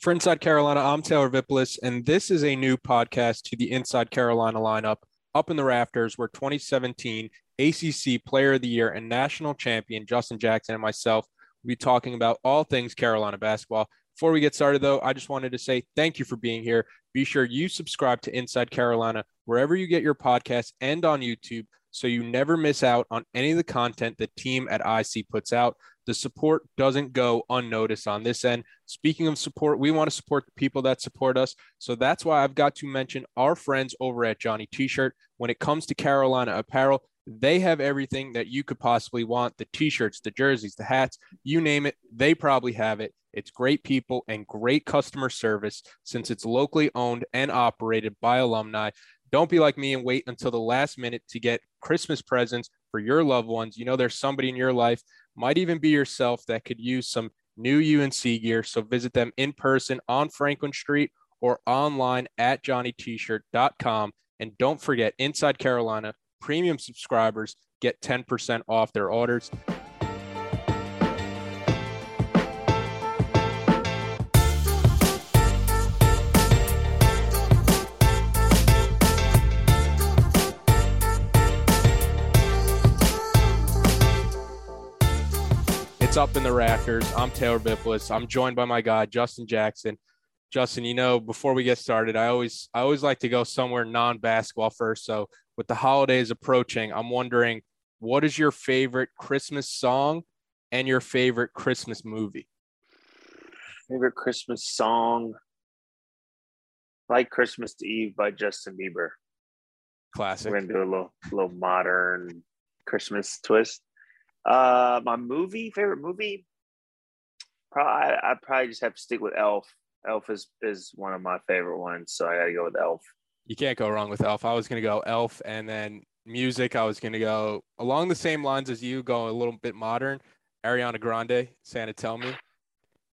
For Inside Carolina, I'm Taylor Vippolis, and this is a new podcast to the Inside Carolina lineup. Up in the rafters, where 2017 ACC Player of the Year and National Champion Justin Jackson and myself will be talking about all things Carolina basketball. Before we get started, though, I just wanted to say thank you for being here. Be sure you subscribe to Inside Carolina wherever you get your podcasts and on YouTube so you never miss out on any of the content the team at IC puts out. The support doesn't go unnoticed on this end. Speaking of support, we want to support the people that support us. So that's why I've got to mention our friends over at Johnny T shirt. When it comes to Carolina apparel, they have everything that you could possibly want the t shirts, the jerseys, the hats, you name it, they probably have it. It's great people and great customer service since it's locally owned and operated by alumni. Don't be like me and wait until the last minute to get Christmas presents for your loved ones. You know, there's somebody in your life might even be yourself that could use some new UNC gear. So visit them in person on Franklin Street or online at johnnytshirt.com. And don't forget, Inside Carolina, premium subscribers get 10% off their orders. Up in the rafters. I'm Taylor Vippolis. I'm joined by my guy Justin Jackson. Justin, you know, before we get started, I always I always like to go somewhere non-basketball first. So with the holidays approaching, I'm wondering what is your favorite Christmas song and your favorite Christmas movie? Favorite Christmas song? Like Christmas Eve by Justin Bieber. Classic. We're gonna do a little little modern Christmas twist. Uh, my movie, favorite movie, probably I probably just have to stick with Elf. Elf is is one of my favorite ones, so I got to go with Elf. You can't go wrong with Elf. I was gonna go Elf, and then music. I was gonna go along the same lines as you, go a little bit modern. Ariana Grande, Santa Tell Me.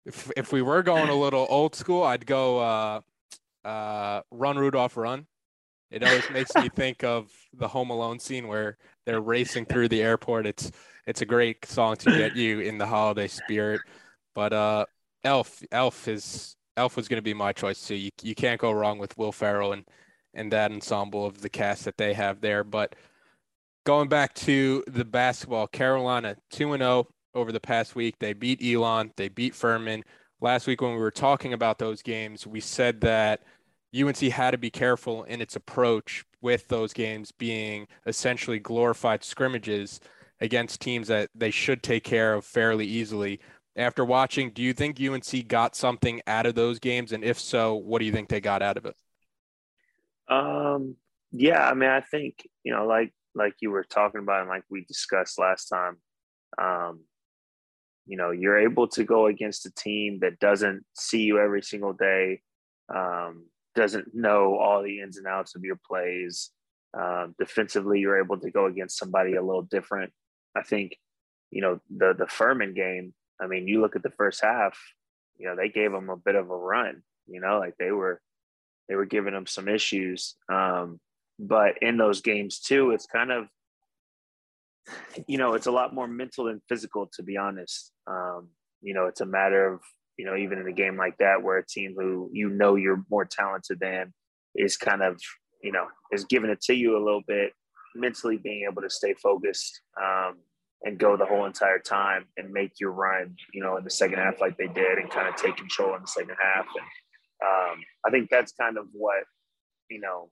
If if we were going a little old school, I'd go uh, uh, Run Rudolph Run. It always makes me think of the Home Alone scene where they're racing through the airport. It's it's a great song to get you in the holiday spirit. But uh, Elf, Elf is Elf was going to be my choice too. You you can't go wrong with Will Ferrell and and that ensemble of the cast that they have there. But going back to the basketball, Carolina two and zero oh over the past week. They beat Elon. They beat Furman. Last week when we were talking about those games, we said that UNC had to be careful in its approach with those games being essentially glorified scrimmages against teams that they should take care of fairly easily. After watching, do you think UNC got something out of those games? And if so, what do you think they got out of it? Um, yeah, I mean, I think, you know, like, like you were talking about and like we discussed last time, um, you know, you're able to go against a team that doesn't see you every single day, um, doesn't know all the ins and outs of your plays. Um, defensively, you're able to go against somebody a little different. I think, you know, the the Furman game. I mean, you look at the first half. You know, they gave them a bit of a run. You know, like they were they were giving them some issues. Um, but in those games too, it's kind of you know, it's a lot more mental than physical, to be honest. Um, you know, it's a matter of, you know, even in a game like that where a team who you know you're more talented than is kind of, you know, is giving it to you a little bit mentally being able to stay focused um, and go the whole entire time and make your run, you know, in the second half like they did and kind of take control in the second half. And um, I think that's kind of what, you know,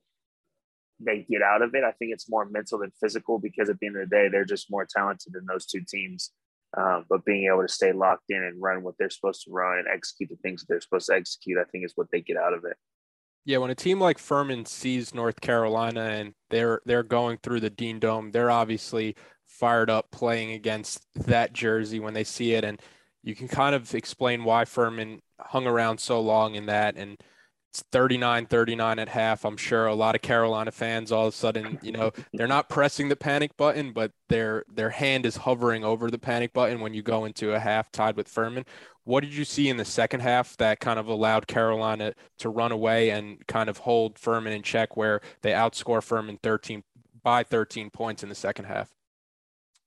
they get out of it. I think it's more mental than physical because at the end of the day, they're just more talented than those two teams. Um, but being able to stay locked in and run what they're supposed to run and execute the things that they're supposed to execute, I think is what they get out of it. Yeah, when a team like Furman sees North Carolina and they're they're going through the Dean Dome, they're obviously fired up playing against that jersey when they see it, and you can kind of explain why Furman hung around so long in that and it's 39 39 at half. I'm sure a lot of carolina fans all of a sudden you know they're not pressing the panic button but their their hand is hovering over the panic button when you go into a half tied with furman. What did you see in the second half that kind of allowed carolina to run away and kind of hold furman in check where they outscore furman 13 by 13 points in the second half?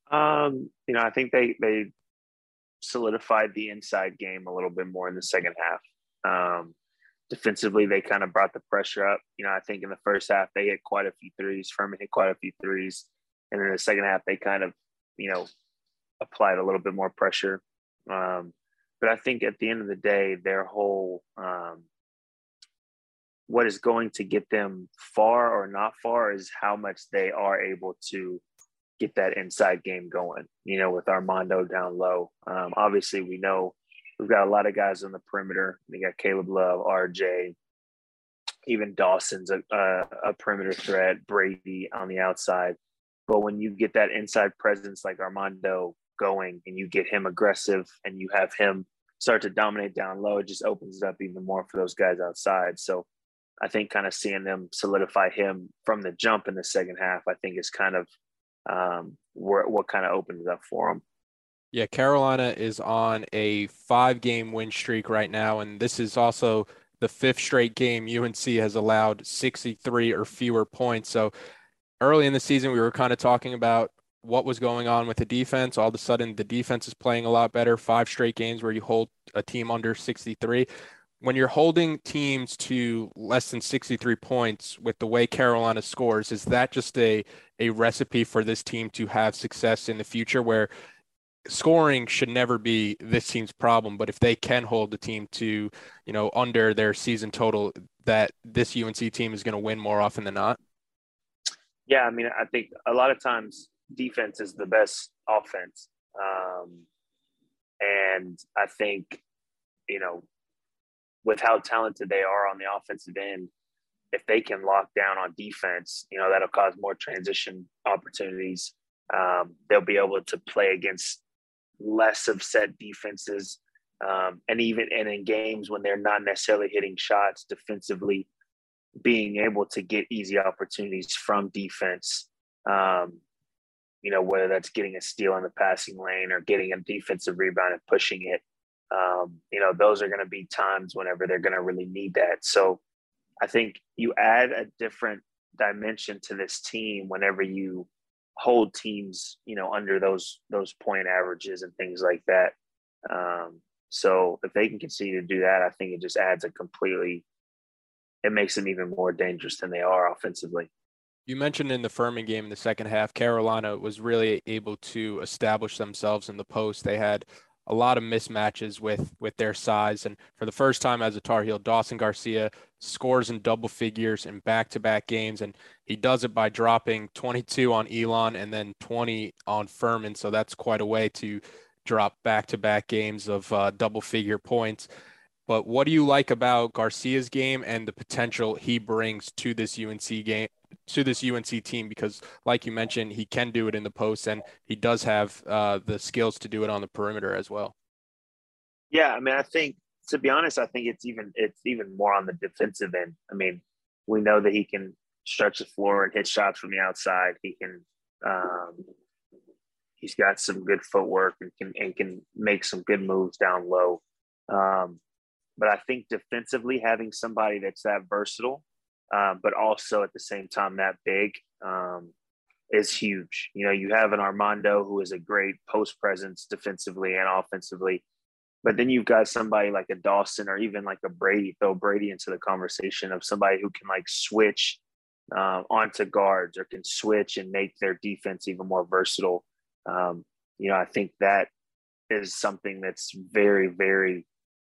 Um you know i think they they solidified the inside game a little bit more in the second half. Um defensively, they kind of brought the pressure up. You know, I think in the first half they hit quite a few threes. Furman hit quite a few threes, and in the second half they kind of, you know, applied a little bit more pressure. Um, but I think at the end of the day, their whole um, what is going to get them far or not far is how much they are able to get that inside game going. You know, with Armando down low. Um, obviously, we know We've got a lot of guys on the perimeter. We got Caleb Love, RJ, even Dawson's a, a, a, perimeter threat, Brady on the outside. But when you get that inside presence like Armando going and you get him aggressive and you have him start to dominate down low, it just opens it up even more for those guys outside. So I think kind of seeing them solidify him from the jump in the second half, I think is kind of um, what kind of opens up for them. Yeah, Carolina is on a five game win streak right now. And this is also the fifth straight game UNC has allowed 63 or fewer points. So early in the season, we were kind of talking about what was going on with the defense. All of a sudden, the defense is playing a lot better. Five straight games where you hold a team under 63. When you're holding teams to less than 63 points with the way Carolina scores, is that just a, a recipe for this team to have success in the future where scoring should never be this team's problem, but if they can hold the team to, you know, under their season total, that this UNC team is going to win more often than not. Yeah, I mean, I think a lot of times defense is the best offense, um, and I think, you know, with how talented they are on the offensive end, if they can lock down on defense, you know, that'll cause more transition opportunities. Um, they'll be able to play against less of set defenses. Um, and even and in games when they're not necessarily hitting shots defensively, being able to get easy opportunities from defense. Um, you know, whether that's getting a steal in the passing lane or getting a defensive rebound and pushing it. Um, you know, those are going to be times whenever they're going to really need that. So I think you add a different dimension to this team whenever you hold teams, you know, under those those point averages and things like that. Um, so if they can continue to do that, I think it just adds a completely. It makes them even more dangerous than they are offensively. You mentioned in the Furman game in the second half, Carolina was really able to establish themselves in the post. They had a lot of mismatches with with their size. And for the first time as a Tar Heel, Dawson Garcia scores in double figures in back-to-back games, and he does it by dropping 22 on Elon and then 20 on Furman. So that's quite a way to drop back-to-back games of uh, double-figure points. But what do you like about Garcia's game and the potential he brings to this UNC game to this UNC team because, like you mentioned, he can do it in the post and he does have uh, the skills to do it on the perimeter as well. Yeah, I mean, I think to be honest, I think it's even it's even more on the defensive end. I mean, we know that he can stretch the floor and hit shots from the outside. He can. Um, he's got some good footwork and can and can make some good moves down low. Um, but I think defensively, having somebody that's that versatile um, but also at the same time that big um, is huge. You know, you have an Armando who is a great post presence defensively and offensively, but then you've got somebody like a Dawson or even like a Brady. Throw Brady into the conversation of somebody who can like switch uh, onto guards or can switch and make their defense even more versatile. Um, you know, I think that is something that's very, very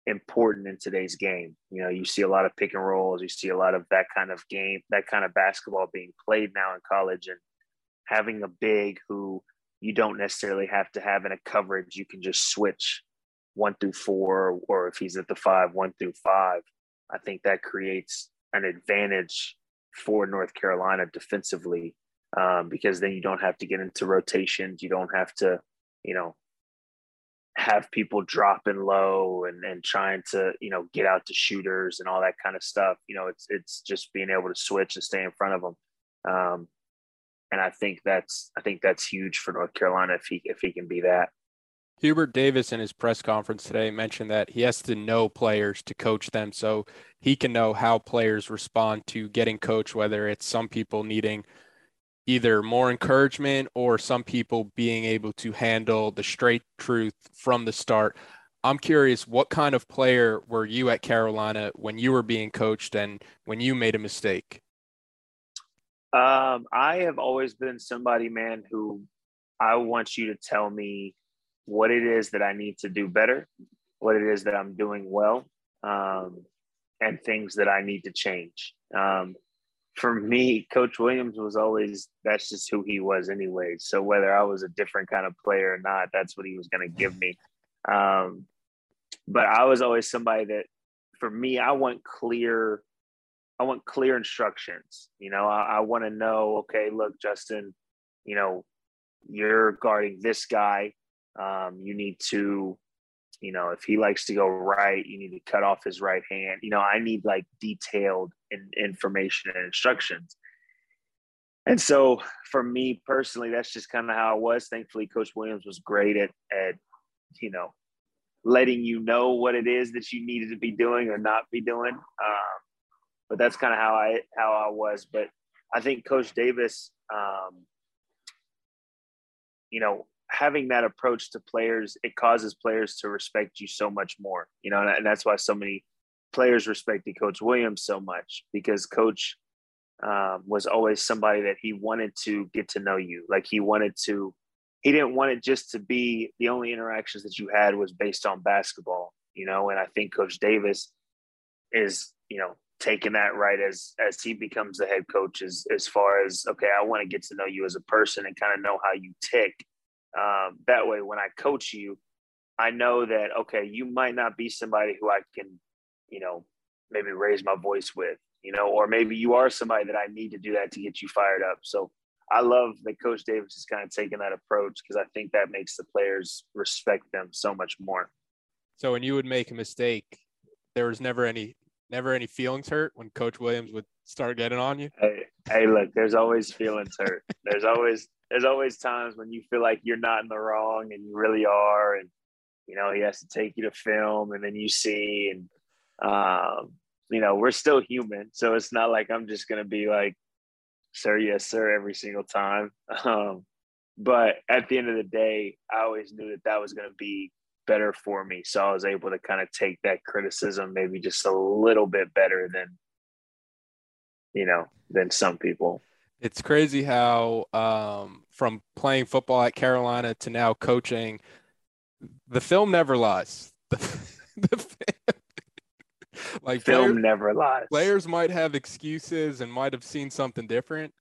important in today's game. You know, you see a lot of pick and rolls, you see a lot of that kind of game, that kind of basketball being played now in college, and having a big who you don't necessarily have to have in a coverage, you can just switch one through four, or if he's at the five, one through five. I think that creates an advantage for North Carolina defensively um, because then you don't have to get into rotations. You don't have to, you know, have people dropping low and, and trying to, you know, get out to shooters and all that kind of stuff. You know, it's it's just being able to switch and stay in front of them. Um, and I think that's I think that's huge for North Carolina if he if he can be that. Hubert Davis in his press conference today mentioned that he has to know players to coach them so he can know how players respond to getting coached, whether it's some people needing either more encouragement or some people being able to handle the straight truth from the start. I'm curious, what kind of player were you at Carolina when you were being coached and when you made a mistake? Um, I have always been somebody, man, who I want you to tell me what it is that I need to do better, what it is that I'm doing well, um, and things that I need to change. Um, for me, Coach Williams was always that's just who he was anyway. So whether I was a different kind of player or not, that's what he was going to give me. Um, but I was always somebody that, for me, I want clear. I want clear instructions. You know, I, I want to know. Okay, look, Justin. You know, you're guarding this guy. Um, you need to, you know, if he likes to go right, you need to cut off his right hand. You know, I need like detailed in, information and instructions. And so for me personally, that's just kind of how I was. Thankfully, Coach Williams was great at, at, you know, letting you know what it is that you needed to be doing or not be doing. Um, but that's kind of how I how I was. But I think Coach Davis, um, you know, having that approach to players, it causes players to respect you so much more, you know, and that's why so many players respected Coach Williams so much because Coach um, was always somebody that he wanted to get to know you. Like he wanted to, he didn't want it just to be the only interactions that you had was based on basketball, you know, and I think Coach Davis is, you know, taking that right as as he becomes the head coach as as far as okay i want to get to know you as a person and kind of know how you tick um, that way, when I coach you, I know that, okay, you might not be somebody who I can, you know, maybe raise my voice with, you know, or maybe you are somebody that I need to do that to get you fired up. So I love that Coach Davis is kind of taking that approach because I think that makes the players respect them so much more. So when you would make a mistake, there was never any never any feelings hurt when Coach Williams would start getting on you? Hey, hey, look, there's always feelings hurt. There's always there's always times when you feel like you're not in the wrong and you really are, and you know he has to take you to film, and then you see, and um, you know we're still human, so it's not like I'm just gonna be like, sir, yes, sir, every single time. Um, but at the end of the day, I always knew that that was gonna be better for me, so I was able to kind of take that criticism maybe just a little bit better than you know than some people. It's crazy how um, from playing football at Carolina to now coaching, the film never lies. The, the like film players, never lies. Players might have excuses and might have seen something different.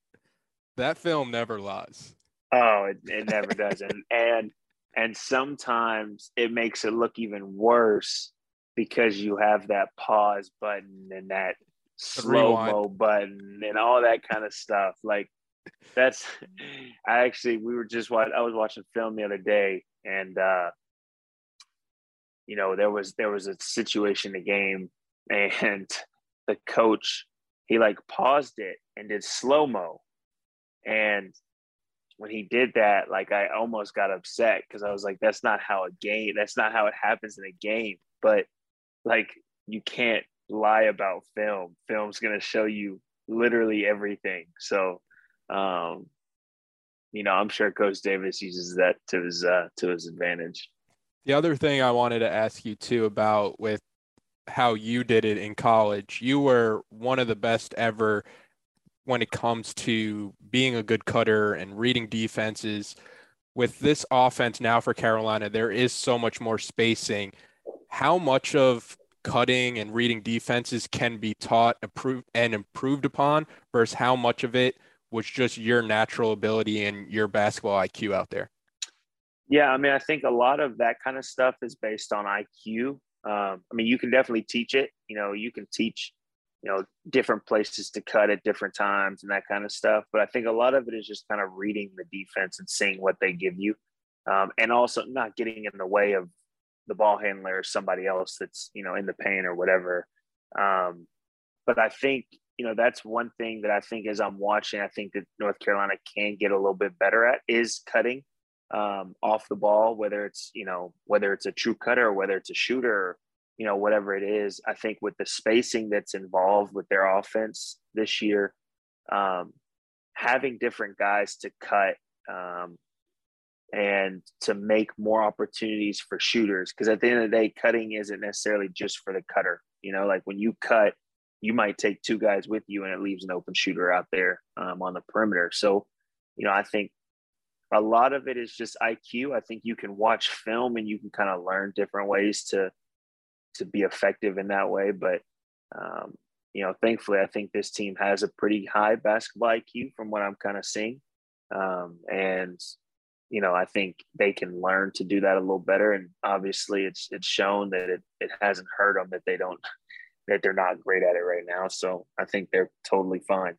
That film never lies. Oh, it, it never does, and and and sometimes it makes it look even worse because you have that pause button and that slow mo button and all that kind of stuff. Like that's I actually we were just watching I was watching film the other day and uh you know there was there was a situation in the game and the coach he like paused it and did slow mo and when he did that like I almost got upset because I was like that's not how a game that's not how it happens in a game but like you can't lie about film. Film's going to show you literally everything. So, um, you know, I'm sure Coach Davis uses that to his uh, to his advantage. The other thing I wanted to ask you too about with how you did it in college, you were one of the best ever when it comes to being a good cutter and reading defenses. With this offense now for Carolina, there is so much more spacing. How much of cutting and reading defenses can be taught improved and improved upon versus how much of it was just your natural ability and your basketball IQ out there? Yeah, I mean, I think a lot of that kind of stuff is based on IQ. Um, I mean, you can definitely teach it. You know, you can teach, you know, different places to cut at different times and that kind of stuff. But I think a lot of it is just kind of reading the defense and seeing what they give you, um, and also not getting in the way of the ball handler or somebody else that's you know in the paint or whatever. Um, but I think you know that's one thing that I think as I'm watching, I think that North Carolina can get a little bit better at is cutting um, off the ball, whether it's you know whether it's a true cutter or whether it's a shooter, you know whatever it is. I think with the spacing that's involved with their offense this year, um, having different guys to cut um, and to make more opportunities for shooters. Because at the end of the day, cutting isn't necessarily just for the cutter. You know, like when you cut, you might take two guys with you and it leaves an open shooter out there um, on the perimeter. So, you know, I think a lot of it is just IQ. I think you can watch film and you can kind of learn different ways to to be effective in that way. But um, you know, thankfully, I think this team has a pretty high basketball IQ from what I'm kind of seeing. Um, and you know, I think they can learn to do that a little better. And obviously, it's it's shown that it it hasn't hurt them that they don't that they're not great at it right now. So I think they're totally fine.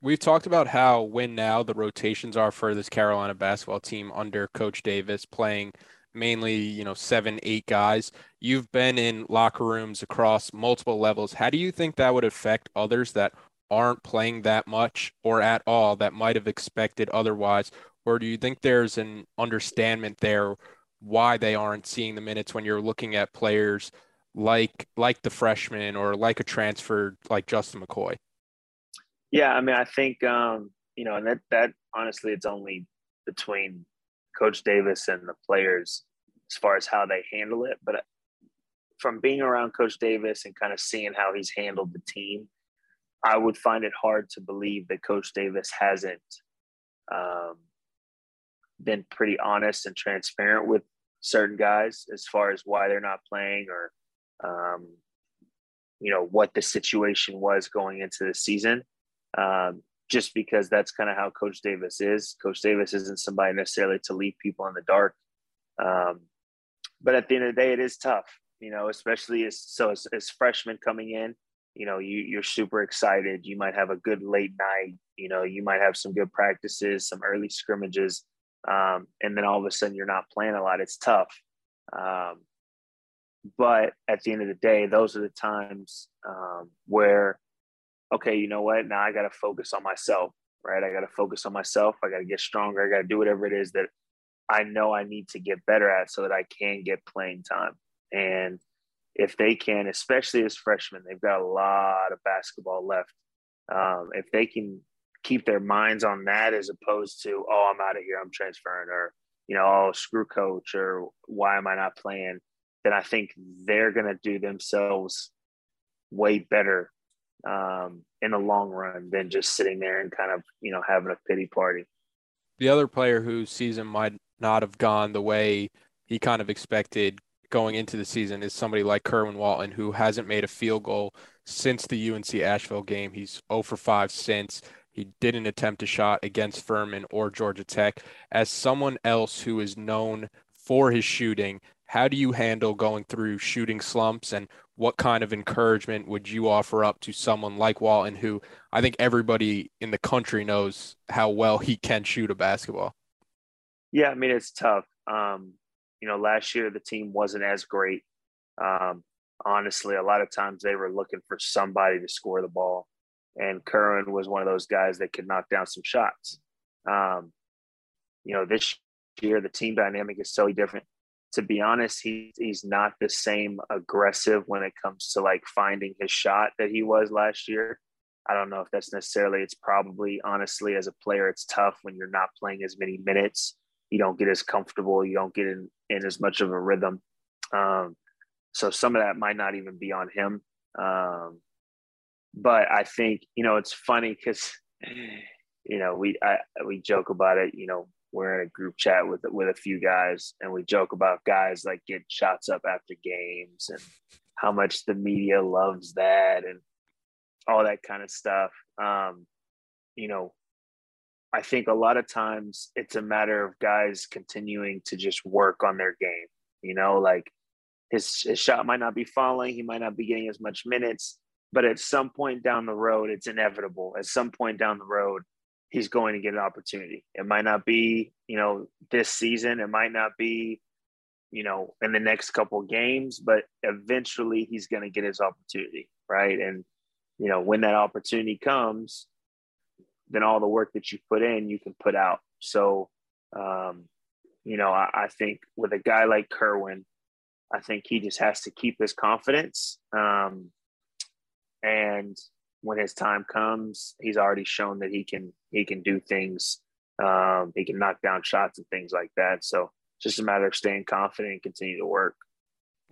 We've talked about how when now the rotations are for this Carolina basketball team under Coach Davis playing mainly, you know, seven, eight guys. You've been in locker rooms across multiple levels. How do you think that would affect others that aren't playing that much or at all that might have expected otherwise? Or do you think there's an understanding there why they aren't seeing the minutes when you're looking at players like like the freshman or like a transfer like Justin McCoy? Yeah, I mean, I think um, you know, and that that honestly, it's only between Coach Davis and the players as far as how they handle it. But from being around Coach Davis and kind of seeing how he's handled the team, I would find it hard to believe that Coach Davis hasn't um, been pretty honest and transparent with certain guys as far as why they're not playing or um, you know what the situation was going into the season um, just because that's kind of how coach davis is coach davis isn't somebody necessarily to leave people in the dark um, but at the end of the day it is tough you know especially as so as, as freshmen coming in you know you, you're super excited you might have a good late night you know you might have some good practices some early scrimmages um, and then all of a sudden you're not playing a lot. It's tough. Um, but at the end of the day, those are the times um, where, okay, you know what? Now I got to focus on myself, right? I got to focus on myself. I got to get stronger. I got to do whatever it is that I know I need to get better at so that I can get playing time. And if they can, especially as freshmen, they've got a lot of basketball left. Um, if they can keep their minds on that as opposed to, oh, I'm out of here, I'm transferring, or, you know, oh, screw coach, or why am I not playing? Then I think they're going to do themselves way better um, in the long run than just sitting there and kind of, you know, having a pity party. The other player whose season might not have gone the way he kind of expected going into the season is somebody like Kerwin Walton, who hasn't made a field goal since the UNC Asheville game. He's 0 for 5 since. He didn't attempt a shot against Furman or Georgia Tech. As someone else who is known for his shooting, how do you handle going through shooting slumps and what kind of encouragement would you offer up to someone like Walton, who I think everybody in the country knows how well he can shoot a basketball? Yeah, I mean, it's tough. Um, you know, last year the team wasn't as great. Um, honestly, a lot of times they were looking for somebody to score the ball and Kerwin was one of those guys that could knock down some shots. Um, you know, this year the team dynamic is so different. To be honest, he, he's not the same aggressive when it comes to like finding his shot that he was last year. I don't know if that's necessarily, it's probably honestly as a player, it's tough when you're not playing as many minutes. You don't get as comfortable, you don't get in, in as much of a rhythm. Um, so some of that might not even be on him. Um, but I think you know it's funny because you know we I, we joke about it. You know we're in a group chat with with a few guys, and we joke about guys like getting shots up after games and how much the media loves that and all that kind of stuff. Um, you know, I think a lot of times it's a matter of guys continuing to just work on their game. You know, like his his shot might not be falling, he might not be getting as much minutes, but at some point down the road, it's inevitable. At some point down the road, he's going to get an opportunity. It might not be, you know, this season. It might not be, you know, in the next couple games, but eventually he's going to get his opportunity, right? And you know, when that opportunity comes, then all the work that you put in, you can put out. So, um, you know, I, I, think with a guy like Kerwin, I think he just has to keep his confidence. Um, and when his time comes, he's already shown that he can he can do things. Um, he can knock down shots and things like that. So just a matter of staying confident and continue to work.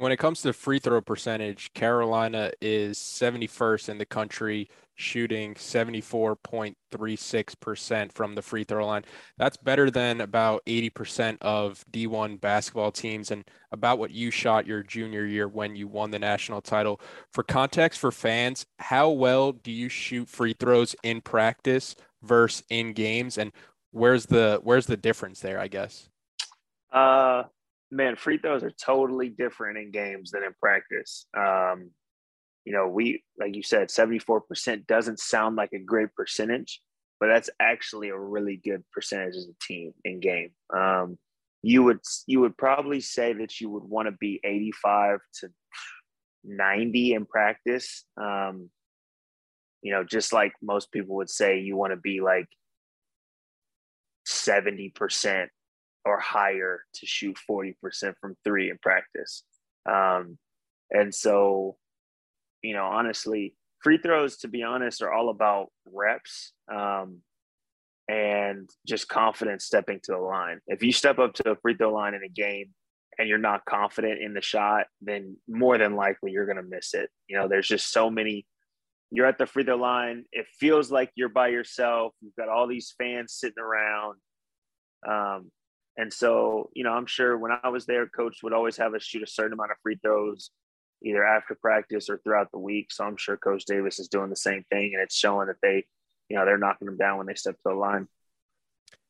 When it comes to free throw percentage, Carolina is 71st in the country, shooting 74.36% from the free throw line. That's better than about 80% of D1 basketball teams and about what you shot your junior year when you won the national title. For context for fans, how well do you shoot free throws in practice versus in games and where's the where's the difference there, I guess? Uh man, free throws are totally different in games than in practice. Um, you know, we, like you said, 74% doesn't sound like a great percentage, but that's actually a really good percentage as a team in game. Um, you would, you would probably say that you would want to be 85 to 90 in practice. Um, you know, just like most people would say, you want to be like 70% or higher to shoot 40% from three in practice. Um, and so, you know, honestly, free throws, to be honest, are all about reps um, and just confidence stepping to the line. If you step up to a free throw line in a game and you're not confident in the shot, then more than likely you're going to miss it. You know, there's just so many. You're at the free throw line. It feels like you're by yourself. You've got all these fans sitting around. Um, and so, you know, I'm sure when I was there, coach would always have us shoot a certain amount of free throws either after practice or throughout the week. So I'm sure Coach Davis is doing the same thing and it's showing that they, you know, they're knocking them down when they step to the line.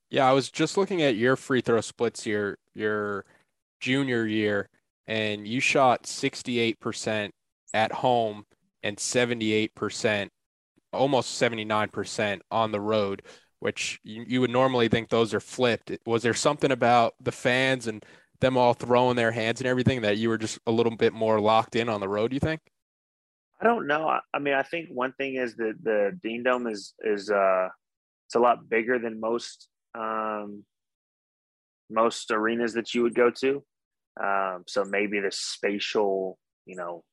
Yeah, I was just looking at your free throw splits your your junior year and you shot 68% at home and 78%, almost 79% on the road which you, you would normally think those are flipped. Was there something about the fans and them all throwing their hands and everything that you were just a little bit more locked in on the road, you think? I don't know. I, I mean, I think one thing is that the Dean Dome is is uh it's a lot bigger than most um most arenas that you would go to. Um, so maybe the spatial, you know,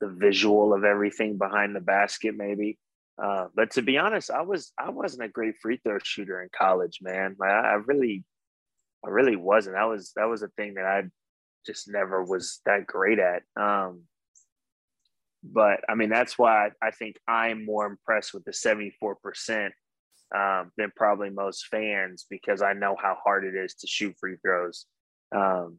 the visual of everything behind the basket, maybe. Uh, but to be honest, I was I wasn't a great free throw shooter in college, man. Like, I, I really, I really wasn't. That was that was a thing that I just never was that great at. Um, but I mean, that's why I, think I'm more impressed with the 74 percent um, than probably most fans because I know how hard it is to shoot free throws. Um,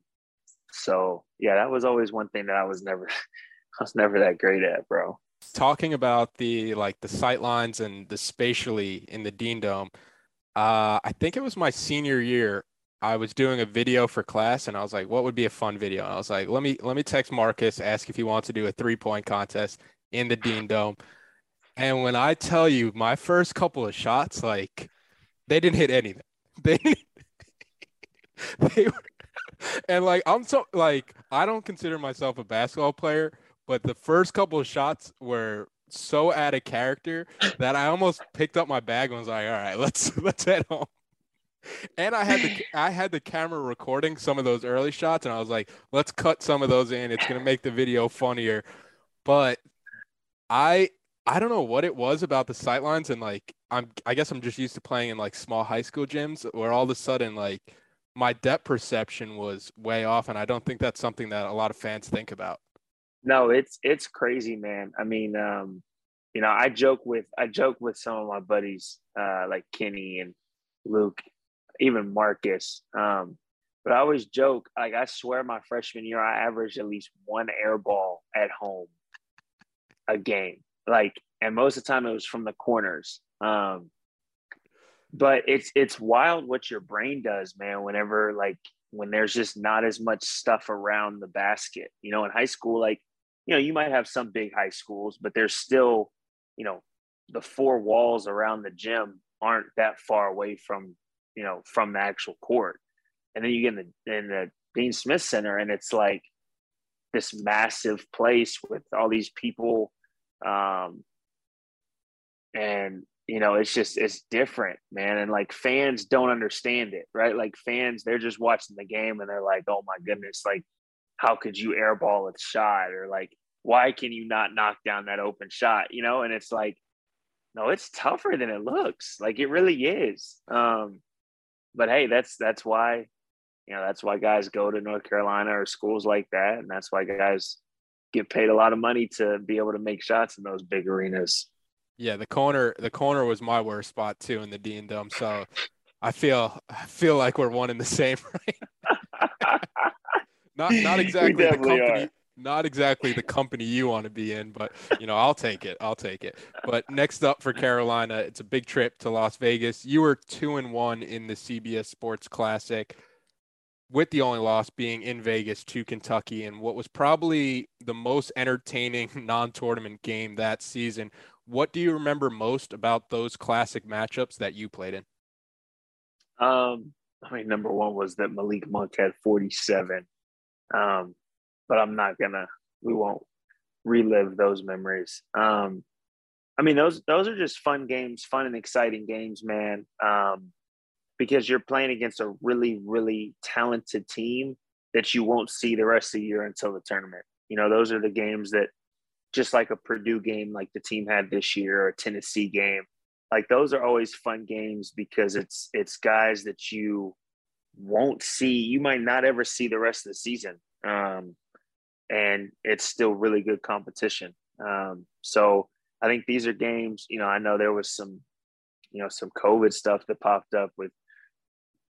so yeah, that was always one thing that I was never, I was never that great at, bro talking about the like the sight lines and the spatially in the Dean Dome, uh, I think it was my senior year. I was doing a video for class, and I was like, "What would be a fun video?" And I was like, "Let me let me text Marcus, ask if he wants to do a three point contest in the Dean Dome." And when I tell you, my first couple of shots, like they didn't hit anything. They they were, and like I'm so like I don't consider myself a basketball player, but the first couple of shots were so out of character that I almost picked up my bag and was like, "All right, let's let's head home." And I had the I had the camera recording some of those early shots, and I was like, "Let's cut some of those in. It's gonna make the video funnier." But I I don't know what it was about the sightlines, and like I'm I guess I'm just used to playing in like small high school gyms where all of a sudden like my depth perception was way off, and I don't think that's something that a lot of fans think about. No, it's it's crazy, man. I mean, um, you know, I joke with I joke with some of my buddies, uh, like Kenny and Luke, even Marcus. Um, but I always joke, like I swear my freshman year I averaged at least one air ball at home a game. Like, and most of the time it was from the corners. Um, but it's it's wild what your brain does, man, whenever like when there's just not as much stuff around the basket. You know, in high school, like you know, you might have some big high schools, but there's still, you know, the four walls around the gym aren't that far away from, you know, from the actual court. And then you get in the in the Dean Smith Center, and it's like this massive place with all these people, um, and you know, it's just it's different, man. And like fans don't understand it, right? Like fans, they're just watching the game and they're like, "Oh my goodness, like how could you airball a shot?" Or like, "Why can you not knock down that open shot?" You know, and it's like, no, it's tougher than it looks. Like it really is. Um, but hey, that's that's why you know that's why guys go to North Carolina or schools like that, and that's why guys get paid a lot of money to be able to make shots in those big arenas. Yeah, the corner the corner was my worst spot too in the Dean Dome, so I feel I feel like we're one in the same, right? not not exactly the company. Are. Not exactly the company you want to be in, but you know, I'll take it. I'll take it. But next up for Carolina, it's a big trip to Las Vegas. You were two and one in the CBS Sports Classic with the only loss being in Vegas to Kentucky and what was probably the most entertaining non tournament game that season. What do you remember most about those classic matchups that you played in? Um, I mean, number one was that Malik Monk had 47. Um, but I'm not gonna, we won't relive those memories. Um, I mean, those those are just fun games, fun and exciting games, man. Um, because you're playing against a really, really talented team that you won't see the rest of the year until the tournament. You know, those are the games that just like a Purdue game like the team had this year or a Tennessee game. Like those are always fun games because it's it's guys that you won't see, you might not ever see the rest of the season. Um, and it's still really good competition. Um, so I think these are games, you know, I know there was some, you know, some COVID stuff that popped up with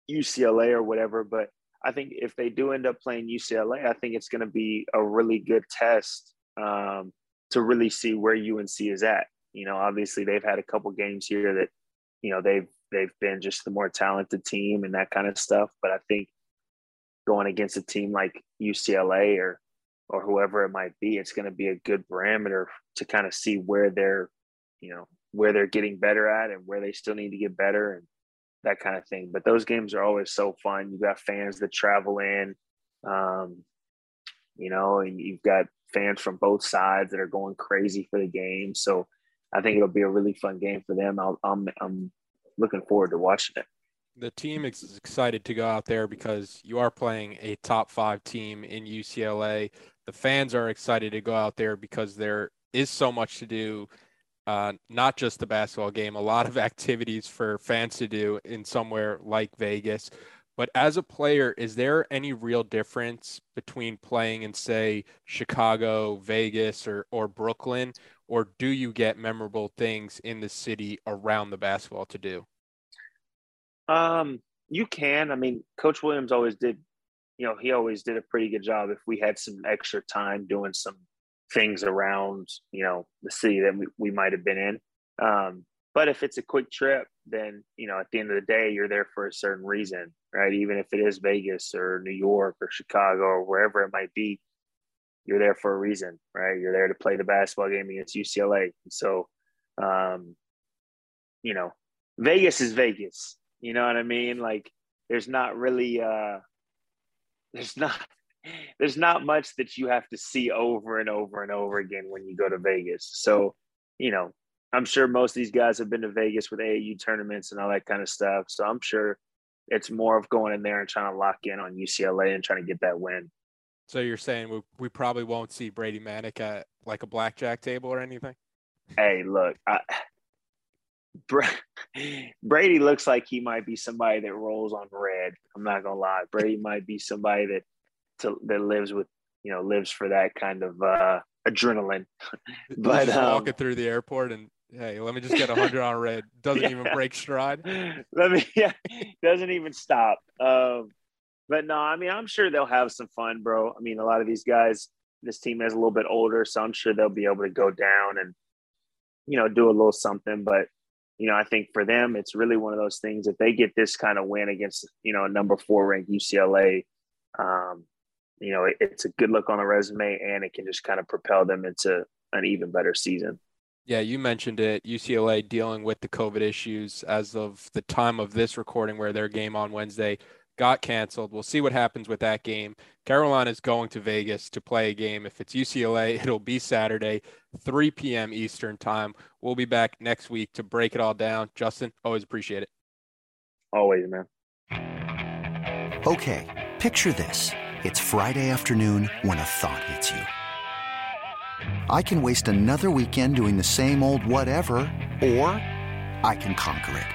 UCLA or whatever. But I think if they do end up playing UCLA, I think it's going to be a really good test um, to really see where UNC is at. You know, obviously they've had a couple games here that, you know, they've they've been just the more talented team and that kind of stuff. But I think going against a team like UCLA or or whoever it might be, it's going to be a good parameter to kind of see where they're, you know, where they're getting better at and where they still need to get better and that kind of thing. But those games are always so fun. You've got fans that travel in, um, you know, and you've got fans from both sides that are going crazy for the game. So I think it'll be a really fun game for them. i I'm, I'm looking forward to watching it. The team is excited to go out there because you are playing a top five team in UCLA. The fans are excited to go out there because there is so much to do uh, not just the basketball game, a lot of activities for fans to do in somewhere like Vegas. But as a player, is there any real difference between playing in, say, Chicago, Vegas, or, or Brooklyn? Or do you get memorable things in the city around the basketball to do? Um, you can. I mean, Coach Williams always did, you know, he always did a pretty good job if we had some extra time doing some things around you know the city that we, we might have been in. Um, but if it's a quick trip then you know at the end of the day you're there for a certain reason right? Even if it is vegas or new york or chicago or wherever it might be you're there for a reason right? You're there to play the basketball game against ucla so um, you know vegas is vegas. You know what i mean? Like there's not really uh there's not there's not much that you have to see over and over and over again when you go to Vegas. So, you know, I'm sure most of these guys have been to Vegas with AAU tournaments and all that kind of stuff. So I'm sure it's more of going in there and trying to lock in on UCLA and trying to get that win. So you're saying we, we probably won't see Brady Manek at like a blackjack table or anything? Hey, look, I, Brady looks like he might be somebody that rolls on red. I'm not gonna lie. Brady might be somebody that to that lives with you know lives for that kind of uh, adrenaline. but um, walking through the airport and hey, let me just get a hundred on red. Doesn't yeah. even break stride. Let me yeah, doesn't even stop. Um, but no, I mean I'm sure they'll have some fun, bro. I mean a lot of these guys, this team is a little bit older, so I'm sure they'll be able to go down and you know do a little something. But you know I think for them it's really one of those things if they get this kind of win against you know a number four ranked UCLA. Um, you know, it, it's a good look on the resume and it can just kind of propel them into an even better season. Yeah, you mentioned it. UCLA dealing with the COVID issues as of the time of this recording, where their game on Wednesday got canceled. We'll see what happens with that game. Carolina is going to Vegas to play a game. If it's UCLA, it'll be Saturday, 3 p.m. Eastern time. We'll be back next week to break it all down. Justin, always appreciate it. Always, man. Okay, picture this. It's Friday afternoon when a thought hits you. I can waste another weekend doing the same old whatever, or I can conquer it.